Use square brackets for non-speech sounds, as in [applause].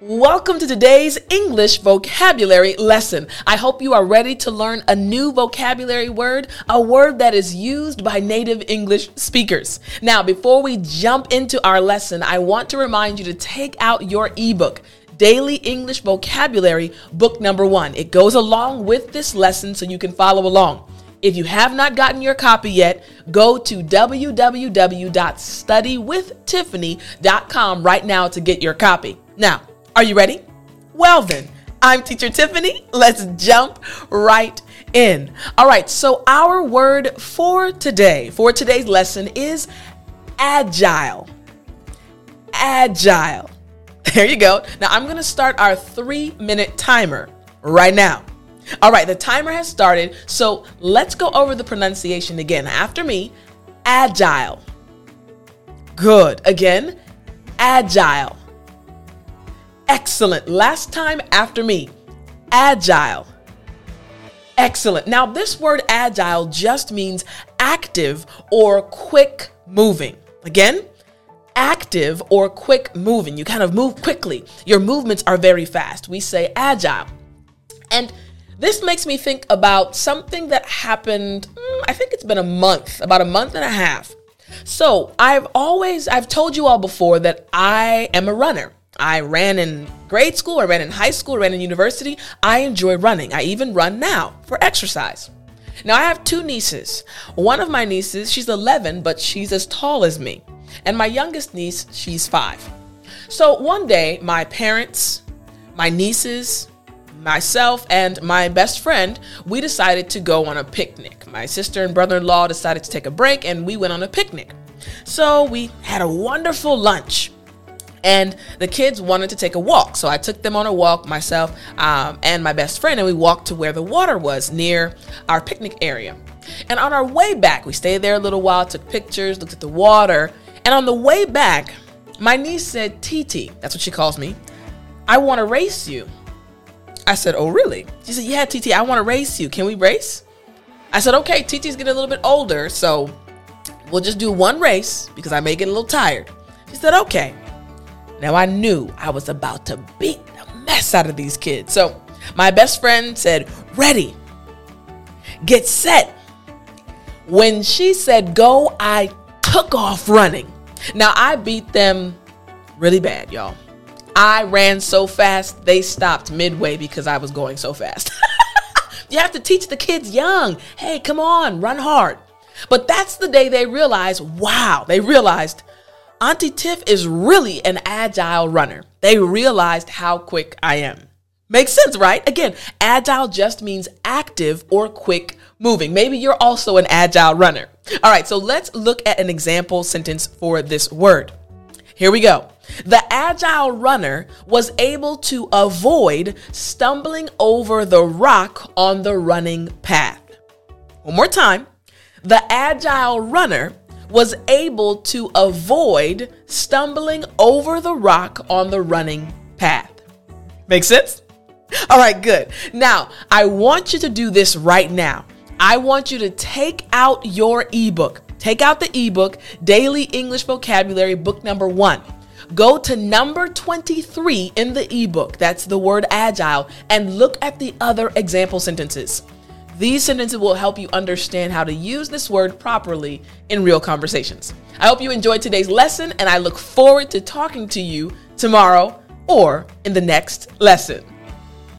Welcome to today's English vocabulary lesson. I hope you are ready to learn a new vocabulary word, a word that is used by native English speakers. Now, before we jump into our lesson, I want to remind you to take out your ebook. Daily English Vocabulary, book number one. It goes along with this lesson so you can follow along. If you have not gotten your copy yet, go to www.studywithtiffany.com right now to get your copy. Now, are you ready? Well, then, I'm Teacher Tiffany. Let's jump right in. All right, so our word for today, for today's lesson, is agile. Agile. [laughs] There you go. Now, I'm going to start our three minute timer right now. All right, the timer has started, so let's go over the pronunciation again. After me, agile. Good. Again, agile. Excellent. Last time after me. Agile. Excellent. Now, this word agile just means active or quick moving. Again, active or quick moving. You kind of move quickly. Your movements are very fast. We say agile. And this makes me think about something that happened, mm, I think it's been a month, about a month and a half. So, I've always I've told you all before that I am a runner. I ran in grade school, I ran in high school, I ran in university. I enjoy running. I even run now for exercise. Now, I have two nieces. One of my nieces, she's 11, but she's as tall as me. And my youngest niece, she's five. So one day, my parents, my nieces, myself, and my best friend, we decided to go on a picnic. My sister and brother in law decided to take a break, and we went on a picnic. So we had a wonderful lunch and the kids wanted to take a walk. So I took them on a walk, myself um, and my best friend, and we walked to where the water was near our picnic area. And on our way back, we stayed there a little while, took pictures, looked at the water. And on the way back, my niece said, Titi, that's what she calls me, I want to race you. I said, Oh, really? She said, Yeah, Titi, I want to race you. Can we race? I said, Okay, Titi's getting a little bit older, so we'll just do one race because I may get a little tired. She said, Okay. Now I knew I was about to beat the mess out of these kids. So my best friend said, Ready, get set. When she said go, I took off running. Now I beat them really bad, y'all. I ran so fast, they stopped midway because I was going so fast. [laughs] you have to teach the kids young hey, come on, run hard. But that's the day they realized wow, they realized Auntie Tiff is really an agile runner. They realized how quick I am. Makes sense, right? Again, agile just means active or quick moving. Maybe you're also an agile runner. All right, so let's look at an example sentence for this word. Here we go. The agile runner was able to avoid stumbling over the rock on the running path. One more time. The agile runner was able to avoid stumbling over the rock on the running path. Make sense? All right, good. Now, I want you to do this right now. I want you to take out your ebook. Take out the ebook, Daily English Vocabulary, book number one. Go to number 23 in the ebook, that's the word agile, and look at the other example sentences. These sentences will help you understand how to use this word properly in real conversations. I hope you enjoyed today's lesson, and I look forward to talking to you tomorrow or in the next lesson.